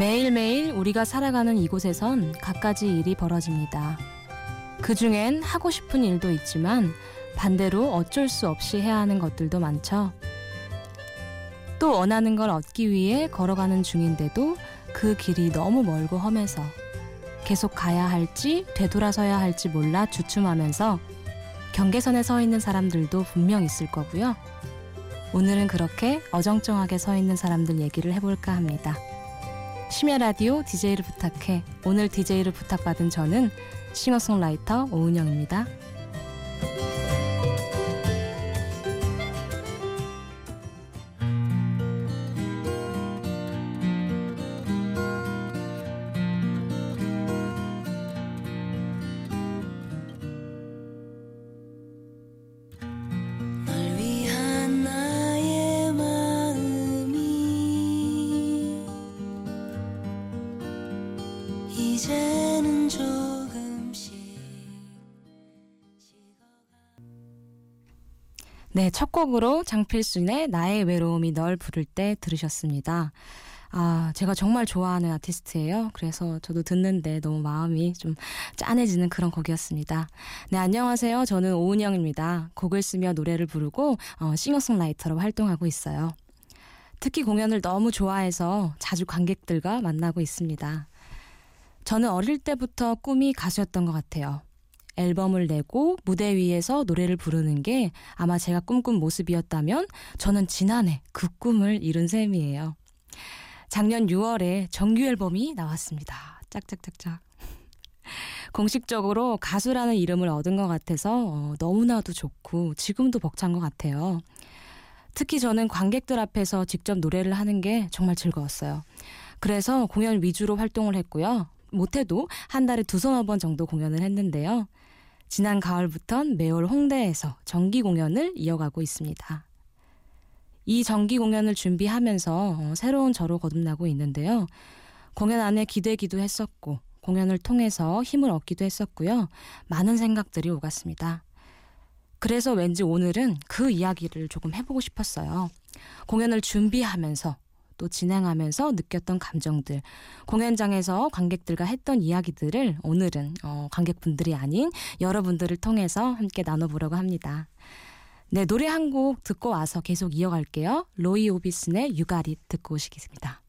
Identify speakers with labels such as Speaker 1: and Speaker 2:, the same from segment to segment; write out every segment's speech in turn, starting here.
Speaker 1: 매일매일 우리가 살아가는 이곳에선 갖가지 일이 벌어집니다. 그 중엔 하고 싶은 일도 있지만 반대로 어쩔 수 없이 해야 하는 것들도 많죠. 또 원하는 걸 얻기 위해 걸어가는 중인데도 그 길이 너무 멀고 험해서 계속 가야 할지 되돌아서야 할지 몰라 주춤하면서 경계선에 서 있는 사람들도 분명 있을 거고요. 오늘은 그렇게 어정쩡하게 서 있는 사람들 얘기를 해볼까 합니다. 심야 라디오 DJ를 부탁해. 오늘 DJ를 부탁받은 저는 싱어송라이터 오은영입니다. 네, 첫 곡으로 장필순의 나의 외로움이 널 부를 때 들으셨습니다. 아, 제가 정말 좋아하는 아티스트예요. 그래서 저도 듣는데 너무 마음이 좀 짠해지는 그런 곡이었습니다. 네, 안녕하세요. 저는 오은영입니다. 곡을 쓰며 노래를 부르고 어, 싱어송라이터로 활동하고 있어요. 특히 공연을 너무 좋아해서 자주 관객들과 만나고 있습니다. 저는 어릴 때부터 꿈이 가수였던 것 같아요. 앨범을 내고 무대 위에서 노래를 부르는 게 아마 제가 꿈꾼 모습이었다면 저는 지난해 그 꿈을 이룬 셈이에요. 작년 6월에 정규 앨범이 나왔습니다. 짝짝짝짝. 공식적으로 가수라는 이름을 얻은 것 같아서 어, 너무나도 좋고 지금도 벅찬 것 같아요. 특히 저는 관객들 앞에서 직접 노래를 하는 게 정말 즐거웠어요. 그래서 공연 위주로 활동을 했고요. 못해도 한 달에 두 서너 번 정도 공연을 했는데요. 지난 가을부턴 매월 홍대에서 정기 공연을 이어가고 있습니다. 이 정기 공연을 준비하면서 어, 새로운 저로 거듭나고 있는데요. 공연 안에 기대기도 했었고, 공연을 통해서 힘을 얻기도 했었고요. 많은 생각들이 오갔습니다. 그래서 왠지 오늘은 그 이야기를 조금 해보고 싶었어요. 공연을 준비하면서 또 진행하면서 느꼈던 감정들, 공연장에서 관객들과 했던 이야기들을 오늘은 어, 관객분들이 아닌 여러분들을 통해서 함께 나눠보려고 합니다. 네, 노래 한 곡 듣고 와서 계속 이어갈게요. 로이 오비슨의 유가리 듣고 오시겠습니다.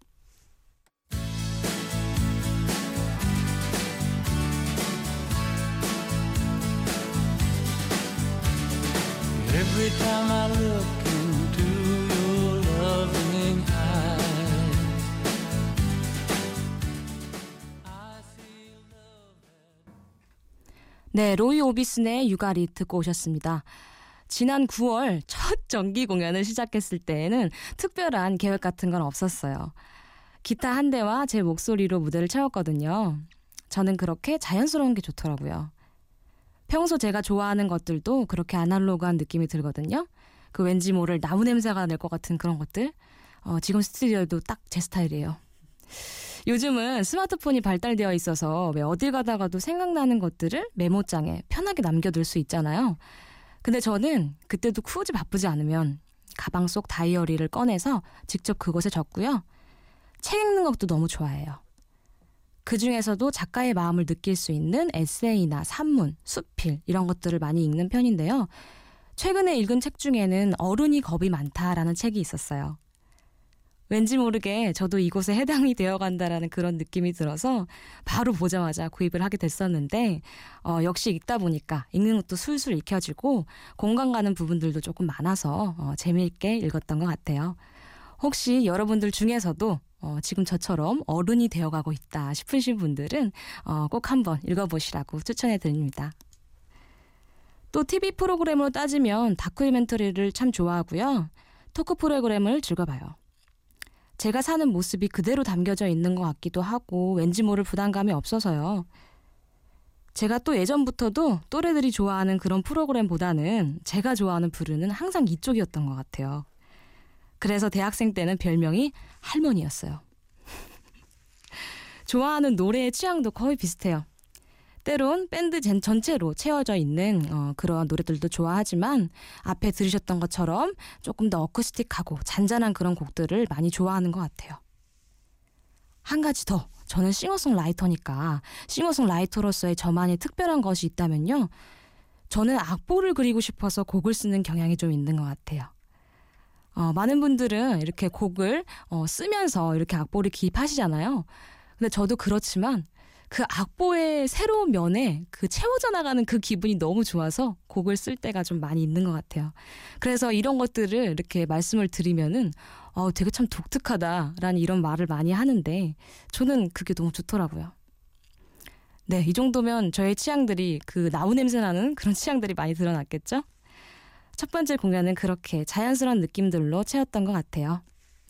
Speaker 1: 네, 로이 오비슨의 유가리 듣고 오셨습니다. 지난 9월 첫 정기 공연을 시작했을 때에는 특별한 계획 같은 건 없었어요. 기타 한 대와 제 목소리로 무대를 채웠거든요. 저는 그렇게 자연스러운 게 좋더라고요. 평소 제가 좋아하는 것들도 그렇게 아날로그한 느낌이 들거든요. 그 왠지 모를 나무 냄새가 날 것 같은 그런 것들. 어, 지금 스튜디오도 딱 제 스타일이에요. 요즘은 스마트폰이 발달되어 있어서 왜 어딜 가다가도 생각나는 것들을 메모장에 편하게 남겨둘 수 있잖아요. 근데 저는 그때도 굳이 바쁘지 않으면 가방 속 다이어리를 꺼내서 직접 그곳에 적고요. 책 읽는 것도 너무 좋아해요. 그 중에서도 작가의 마음을 느낄 수 있는 에세이나 산문, 수필 이런 것들을 많이 읽는 편인데요. 최근에 읽은 책 중에는 어른이 겁이 많다라는 책이 있었어요. 왠지 모르게 저도 이곳에 해당이 되어 간다라는 그런 느낌이 들어서 바로 보자마자 구입을 하게 됐었는데 어, 역시 읽다 보니까 읽는 것도 술술 익혀지고 공감 가는 부분들도 조금 많아서 어, 재미있게 읽었던 것 같아요. 혹시 여러분들 중에서도 어, 지금 저처럼 어른이 되어가고 있다 싶으신 분들은 어, 꼭 한번 읽어보시라고 추천해 드립니다. 또 TV 프로그램으로 따지면 다큐멘터리를 참 좋아하고요. 토크 프로그램을 즐겨봐요. 제가 사는 모습이 그대로 담겨져 있는 것 같기도 하고 왠지 모를 부담감이 없어서요. 제가 또 예전부터도 또래들이 좋아하는 그런 프로그램보다는 제가 좋아하는 부르는 항상 이쪽이었던 것 같아요. 그래서 대학생 때는 별명이 할머니였어요. 좋아하는 노래의 취향도 거의 비슷해요. 때론 밴드 전체로 채워져 있는 어, 그러한 노래들도 좋아하지만 앞에 들으셨던 것처럼 조금 더 어쿠스틱하고 잔잔한 그런 곡들을 많이 좋아하는 것 같아요. 한 가지 더. 저는 싱어송라이터니까 싱어송라이터로서의 저만의 특별한 것이 있다면요. 저는 악보를 그리고 싶어서 곡을 쓰는 경향이 좀 있는 것 같아요. 어, 많은 분들은 이렇게 곡을 어, 쓰면서 이렇게 악보를 기입하시잖아요. 근데 저도 그렇지만 그 악보의 새로운 면에 그 채워져 나가는 그 기분이 너무 좋아서 곡을 쓸 때가 좀 많이 있는 것 같아요. 그래서 이런 것들을 이렇게 말씀을 드리면은 어, 되게 참 독특하다라는 이런 말을 많이 하는데 저는 그게 너무 좋더라고요. 네, 이 정도면 저의 취향들이 그 나무 냄새 나는 그런 취향들이 많이 드러났겠죠? 첫 번째 공연은 그렇게 자연스러운 느낌들로 채웠던 것 같아요.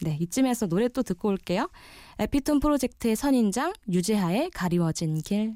Speaker 1: 네, 이쯤에서 노래 또 듣고 올게요. 에피톤 프로젝트의 선인장, 유재하의 가리워진 길.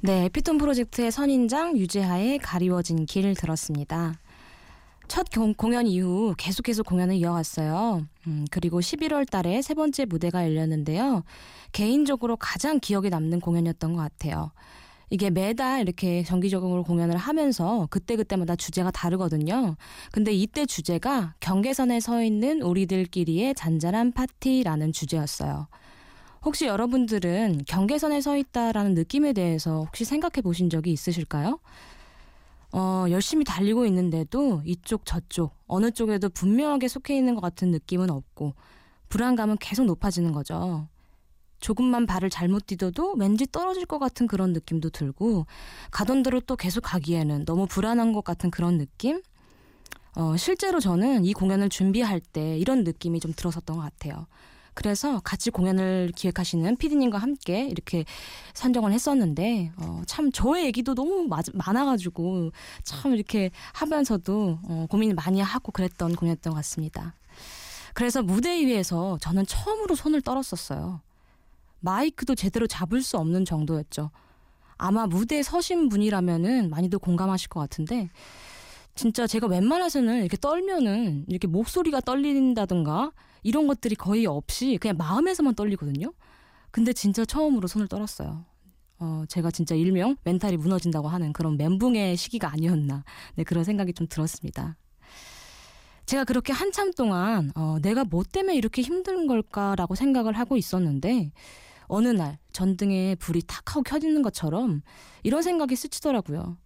Speaker 1: 네, 피톤 프로젝트의 선인장 유재하의 가리워진 길 들었습니다. 첫 공연 이후 계속해서 공연을 이어갔어요. 음, 그리고 11월 달에 세 번째 무대가 열렸는데요. 개인적으로 가장 기억에 남는 공연이었던 것 같아요. 이게 매달 이렇게 정기적으로 공연을 하면서 그때그때마다 주제가 다르거든요. 근데 이때 주제가 경계선에 서 있는 우리들끼리의 잔잔한 파티라는 주제였어요. 혹시 여러분들은 경계선에 서 있다라는 느낌에 대해서 혹시 생각해 보신 적이 있으실까요? 어, 열심히 달리고 있는데도 이쪽 저쪽 어느 쪽에도 분명하게 속해 있는 것 같은 느낌은 없고 불안감은 계속 높아지는 거죠. 조금만 발을 잘못 디뎌도 왠지 떨어질 것 같은 그런 느낌도 들고 가던 대로 또 계속 가기에는 너무 불안한 것 같은 그런 느낌? 어, 실제로 저는 이 공연을 준비할 때 이런 느낌이 좀 들었었던 것 같아요. 그래서 같이 공연을 기획하시는 피디님과 함께 이렇게 선정을 했었는데 어, 참 저의 얘기도 너무 마, 많아가지고 참 이렇게 하면서도 어, 고민을 많이 하고 그랬던 공연이었던 것 같습니다. 그래서 무대 위에서 저는 처음으로 손을 떨었었어요. 마이크도 제대로 잡을 수 없는 정도였죠. 아마 무대에 서신 분이라면은 많이들 공감하실 것 같은데 진짜 제가 웬만해서는 이렇게 떨면은 이렇게 목소리가 떨린다든가 이런 것들이 거의 없이 그냥 마음에서만 떨리거든요. 근데 진짜 처음으로 손을 떨었어요. 어, 제가 진짜 일명 멘탈이 무너진다고 하는 그런 멘붕의 시기가 아니었나. 네, 그런 생각이 좀 들었습니다. 제가 그렇게 한참 동안, 어, 내가 뭐 때문에 이렇게 힘든 걸까라고 생각을 하고 있었는데, 어느 날 전등에 불이 탁 하고 켜지는 것처럼 이런 생각이 스치더라고요.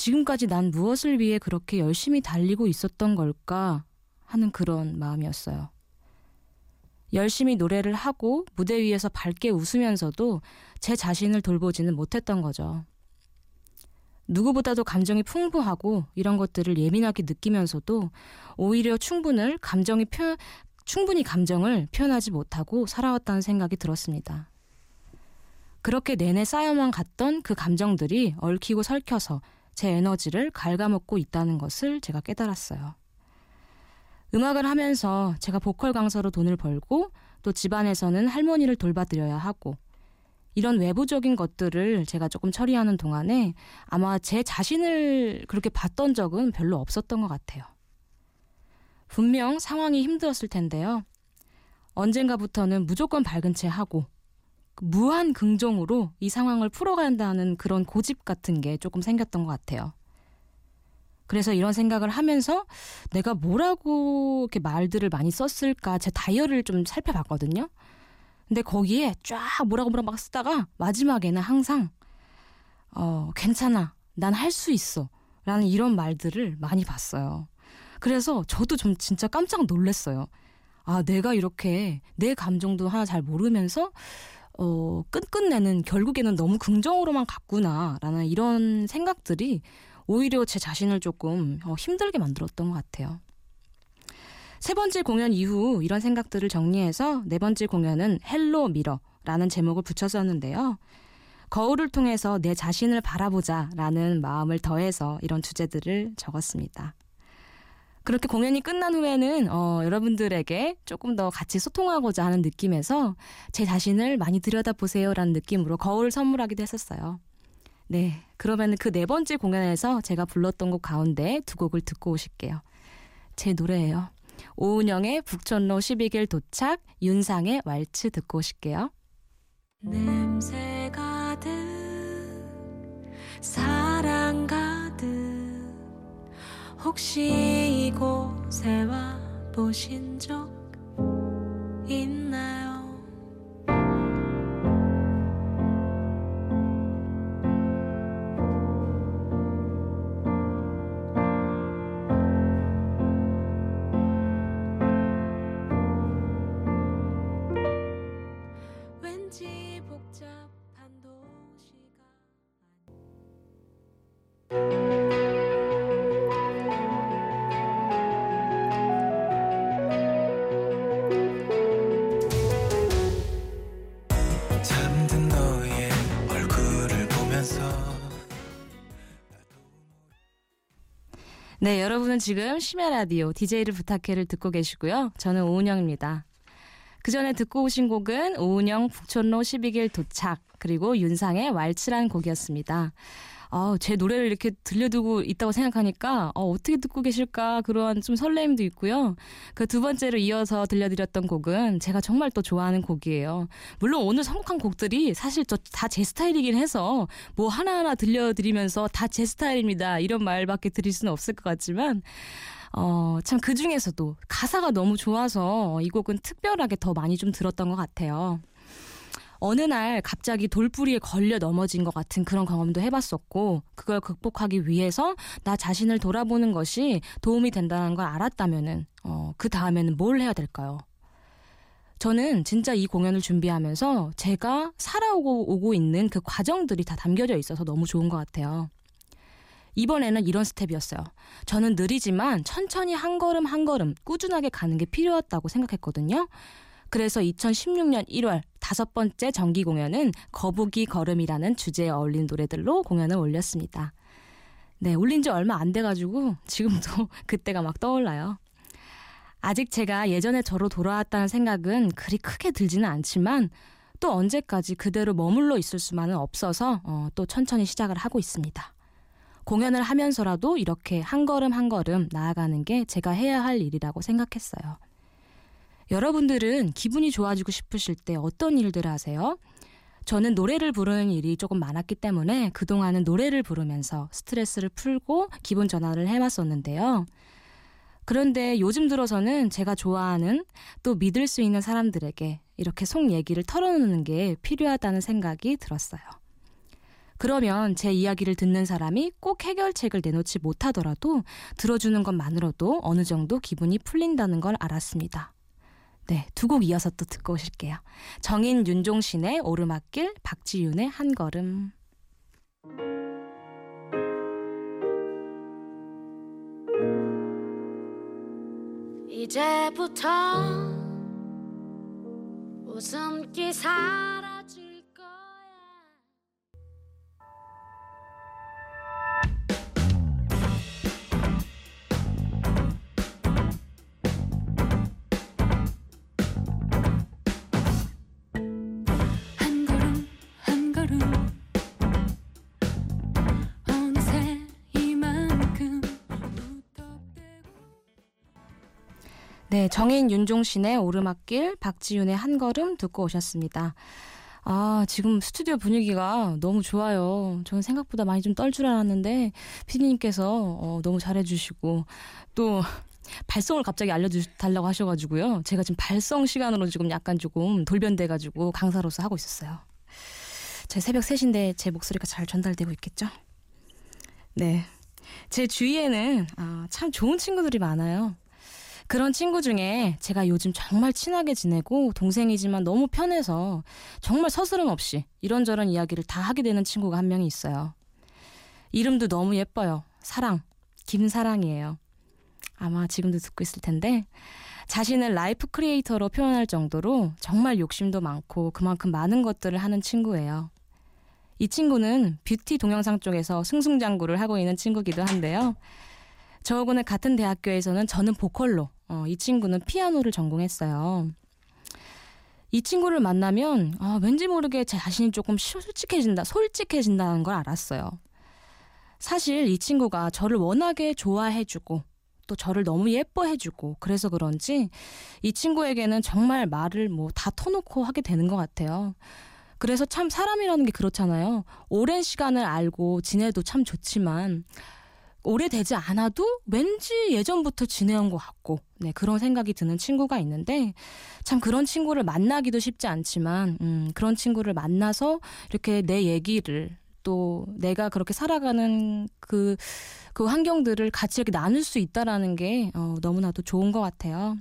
Speaker 1: 지금까지 난 무엇을 위해 그렇게 열심히 달리고 있었던 걸까 하는 그런 마음이었어요. 열심히 노래를 하고 무대 위에서 밝게 웃으면서도 제 자신을 돌보지는 못했던 거죠. 누구보다도 감정이 풍부하고 이런 것들을 예민하게 느끼면서도 오히려 충분을 감정이 표, 충분히 감정을 표현하지 못하고 살아왔다는 생각이 들었습니다. 그렇게 내내 쌓여만 갔던 그 감정들이 얽히고 설켜서 제 에너지를 갉아먹고 있다는 것을 제가 깨달았어요. 음악을 하면서 제가 보컬 강사로 돈을 벌고 또 집안에서는 할머니를 돌봐드려야 하고 이런 외부적인 것들을 제가 조금 처리하는 동안에 아마 제 자신을 그렇게 봤던 적은 별로 없었던 것 같아요. 분명 상황이 힘들었을 텐데요. 언젠가부터는 무조건 밝은 채 하고 무한 긍정으로 이 상황을 풀어간다는 그런 고집 같은 게 조금 생겼던 것 같아요. 그래서 이런 생각을 하면서 내가 뭐라고 이렇게 말들을 많이 썼을까 제 다이어리를 좀 살펴봤거든요. 근데 거기에 쫙 뭐라고 뭐라고 막 쓰다가 마지막에는 항상 어, 괜찮아. 난 할 수 있어. 라는 이런 말들을 많이 봤어요. 그래서 저도 좀 진짜 깜짝 놀랐어요. 아, 내가 이렇게 내 감정도 하나 잘 모르면서 어, 끝끝내는 결국에는 너무 긍정으로만 갔구나라는 이런 생각들이 오히려 제 자신을 조금 어, 힘들게 만들었던 것 같아요. 세 번째 공연 이후 이런 생각들을 정리해서 네 번째 공연은 Hello Mirror라는 제목을 붙였었는데요. 거울을 통해서 내 자신을 바라보자 라는 마음을 더해서 이런 주제들을 적었습니다. 그렇게 공연이 끝난 후에는 어, 여러분들에게 조금 더 같이 소통하고자 하는 느낌에서 제 자신을 많이 들여다보세요라는 느낌으로 거울을 선물하기도 했었어요. 네, 그러면 그 네 번째 공연에서 제가 불렀던 곡 가운데 두 곡을 듣고 오실게요. 제 노래예요. 오은영의 북촌로 12길 도착, 윤상의 왈츠 듣고 오실게요. 냄새 가득, 가득, 혹시 이곳에 와 보신 적 있나요? 네, 여러분은 지금 심야 라디오 DJ를 부탁해를 듣고 계시고요. 저는 오은영입니다. 그 전에 듣고 오신 곡은 오은영 북촌로 12길 도착 그리고 윤상의 왈츠란 곡이었습니다. 어, 제 노래를 이렇게 들려두고 있다고 생각하니까 어, 어떻게 듣고 계실까 그런 좀 설레임도 있고요. 그 두 번째로 이어서 들려드렸던 곡은 제가 정말 또 좋아하는 곡이에요. 물론 오늘 선곡한 곡들이 사실 저 다 제 스타일이긴 해서 뭐 하나하나 들려드리면서 다 제 스타일입니다. 이런 말밖에 드릴 수는 없을 것 같지만 어, 참 그 중에서도 가사가 너무 좋아서 이 곡은 특별하게 더 많이 좀 들었던 것 같아요. 어느 날 갑자기 돌뿌리에 걸려 넘어진 것 같은 그런 경험도 해봤었고 그걸 극복하기 위해서 나 자신을 돌아보는 것이 도움이 된다는 걸 알았다면은 어, 그 다음에는 뭘 해야 될까요? 저는 진짜 이 공연을 준비하면서 제가 살아오고 오고 있는 그 과정들이 다 담겨져 있어서 너무 좋은 것 같아요. 이번에는 이런 스텝이었어요. 저는 느리지만 천천히 한 걸음 한 걸음 꾸준하게 가는 게 필요했다고 생각했거든요. 그래서 2016년 1월 다섯 번째 정기 공연은 거북이 걸음이라는 주제에 어울린 노래들로 공연을 올렸습니다. 네, 올린 지 얼마 안 돼가지고 지금도 그때가 막 떠올라요. 아직 제가 예전에 저로 돌아왔다는 생각은 그리 크게 들지는 않지만 또 언제까지 그대로 머물러 있을 수만은 없어서 어, 또 천천히 시작을 하고 있습니다. 공연을 하면서라도 이렇게 한 걸음 한 걸음 나아가는 게 제가 해야 할 일이라고 생각했어요. 여러분들은 기분이 좋아지고 싶으실 때 어떤 일들을 하세요? 저는 노래를 부르는 일이 조금 많았기 때문에 그동안은 노래를 부르면서 스트레스를 풀고 기분 전환을 해왔었는데요. 그런데 요즘 들어서는 제가 좋아하는 또 믿을 수 있는 사람들에게 이렇게 속 얘기를 털어놓는 게 필요하다는 생각이 들었어요. 그러면 제 이야기를 듣는 사람이 꼭 해결책을 내놓지 못하더라도 들어주는 것만으로도 어느 정도 기분이 풀린다는 걸 알았습니다. 네, 두 곡 이어서 또 듣고 오실게요. 정인 윤종신의 오르막길, 박지윤의 한 걸음. 이제부터 웃음기 사라 네, 정인 윤종신의 오르막길, 박지윤의 한 걸음 듣고 오셨습니다. 아, 지금 스튜디오 분위기가 너무 좋아요. 저는 생각보다 많이 좀 떨 줄 알았는데, 피디님께서 어, 너무 잘해주시고, 또, 발성을 갑자기 알려달라고 하셔가지고요. 제가 지금 발성 시간으로 지금 약간 조금 돌변돼가지고 강사로서 하고 있었어요. 제 새벽 3시인데 제 목소리가 잘 전달되고 있겠죠? 네. 제 주위에는 아, 참 좋은 친구들이 많아요. 그런 친구 중에 제가 요즘 정말 친하게 지내고 동생이지만 너무 편해서 정말 스스럼 없이 이런저런 이야기를 다 하게 되는 친구가 한 명이 있어요. 이름도 너무 예뻐요. 사랑. 김사랑이에요. 아마 지금도 듣고 있을 텐데 자신을 life creator로 표현할 정도로 정말 욕심도 많고 그만큼 많은 것들을 하는 친구예요. 이 친구는 뷰티 동영상 쪽에서 승승장구를 하고 있는 친구기도 한데요. 저하고는 같은 대학교에서는 저는 보컬로 어, 이 친구는 피아노를 전공했어요. 이 친구를 만나면 아, 왠지 모르게 제 자신이 조금 솔직해진다, 솔직해진다는 걸 알았어요. 사실 이 친구가 저를 워낙에 좋아해주고 또 저를 너무 예뻐해주고 그래서 그런지 이 친구에게는 정말 말을 뭐 다 터놓고 하게 되는 것 같아요. 그래서 참 사람이라는 게 그렇잖아요. 오랜 시간을 알고 지내도 참 좋지만 오래되지 않아도 왠지 예전부터 지내온 것 같고 네, 그런 생각이 드는 친구가 있는데 참 그런 친구를 만나기도 쉽지 않지만 음, 그런 친구를 만나서 이렇게 내 얘기를 또 내가 그렇게 살아가는 그, 그 환경들을 같이 이렇게 나눌 수 있다라는 게 어, 너무나도 좋은 것 같아요.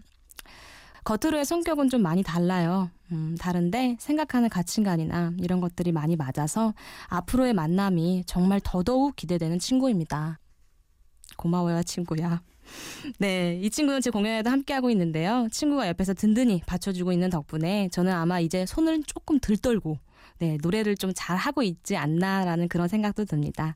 Speaker 1: 겉으로의 성격은 좀 많이 달라요. 음, 다른데 생각하는 가치관이나 이런 것들이 많이 맞아서 앞으로의 만남이 정말 더더욱 기대되는 친구입니다. 고마워요, 친구야. 네, 이 친구는 제 공연에도 함께하고 있는데요. 친구가 옆에서 든든히 받쳐주고 있는 덕분에 저는 아마 이제 손을 조금 들 떨고 네, 노래를 좀 잘하고 있지 않나라는 그런 생각도 듭니다.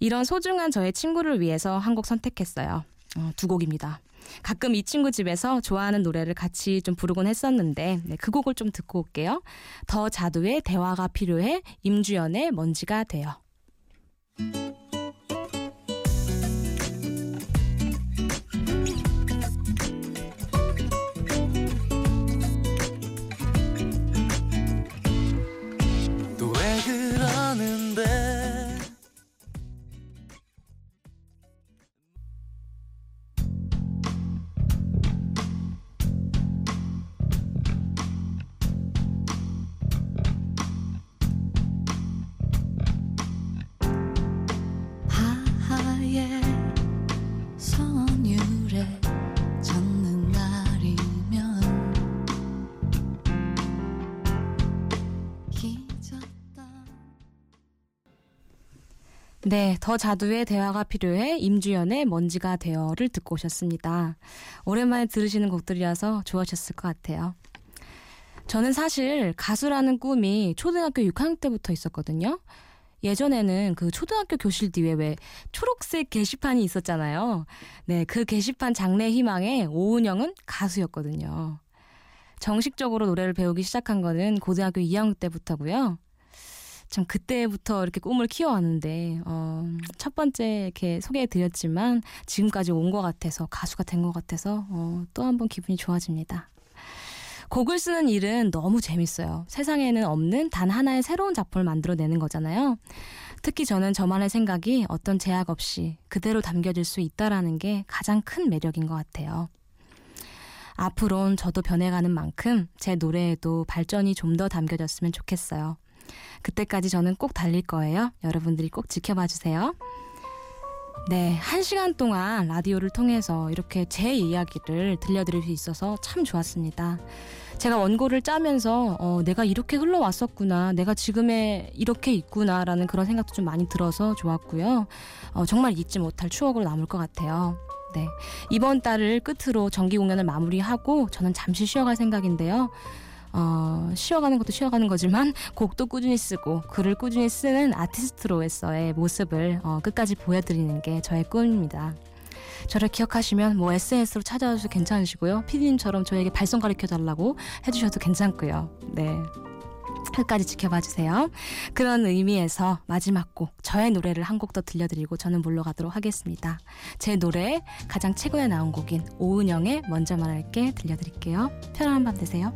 Speaker 1: 이런 소중한 저의 친구를 위해서 한 곡 선택했어요. 어, 두 곡입니다. 가끔 이 친구 집에서 좋아하는 노래를 같이 좀 부르곤 했었는데 네, 그 곡을 좀 듣고 올게요. 더 자두의 대화가 필요해 임주연의 먼지가 되어. 네, 더 자두의 대화가 필요해 임주연의 먼지가 되어를 듣고 오셨습니다. 오랜만에 들으시는 곡들이라서 좋아하셨을 것 같아요. 저는 사실 가수라는 꿈이 초등학교 6학년 때부터 있었거든요. 예전에는 그 초등학교 교실 뒤에 왜 초록색 게시판이 있었잖아요. 네, 그 게시판 장래 희망에 오은영은 가수였거든요. 정식적으로 노래를 배우기 시작한 거는 고등학교 2학년 때부터고요. 참 그때부터 이렇게 꿈을 키워왔는데 어, 첫 번째 이렇게 소개해드렸지만 지금까지 온 것 같아서 가수가 된 것 같아서 어, 또 한 번 기분이 좋아집니다. 곡을 쓰는 일은 너무 재밌어요. 세상에는 없는 단 하나의 새로운 작품을 만들어내는 거잖아요. 특히 저는 저만의 생각이 어떤 제약 없이 그대로 담겨질 수 있다라는 게 가장 큰 매력인 것 같아요. 앞으론 저도 변해가는 만큼 제 노래에도 발전이 좀 더 담겨졌으면 좋겠어요. 그때까지 저는 꼭 달릴 거예요. 여러분들이 꼭 지켜봐 주세요. 네, 한 시간 동안 라디오를 통해서 이렇게 제 이야기를 들려드릴 수 있어서 참 좋았습니다. 제가 원고를 짜면서 어, 내가 이렇게 흘러왔었구나, 내가 지금에 이렇게 있구나라는 그런 생각도 좀 많이 들어서 좋았고요. 어, 정말 잊지 못할 추억으로 남을 것 같아요. 네, 이번 달을 끝으로 정기 공연을 마무리하고 저는 잠시 쉬어갈 생각인데요. 어, 쉬어가는 것도 쉬어가는 거지만 곡도 꾸준히 쓰고 글을 꾸준히 쓰는 아티스트로서의 모습을 어, 끝까지 보여드리는 게 저의 꿈입니다. 저를 기억하시면 뭐 SNS로 찾아와도 괜찮으시고요. 피디님처럼 저에게 발성 가르쳐 달라고 해주셔도 괜찮고요. 네. 끝까지 지켜봐 주세요. 그런 의미에서 마지막 곡 저의 노래를 한 곡 더 들려드리고 저는 물러가도록 하겠습니다. 제 노래 가장 최고에 나온 곡인 오은영의 먼저 말할게 들려드릴게요. 편안한 밤 되세요.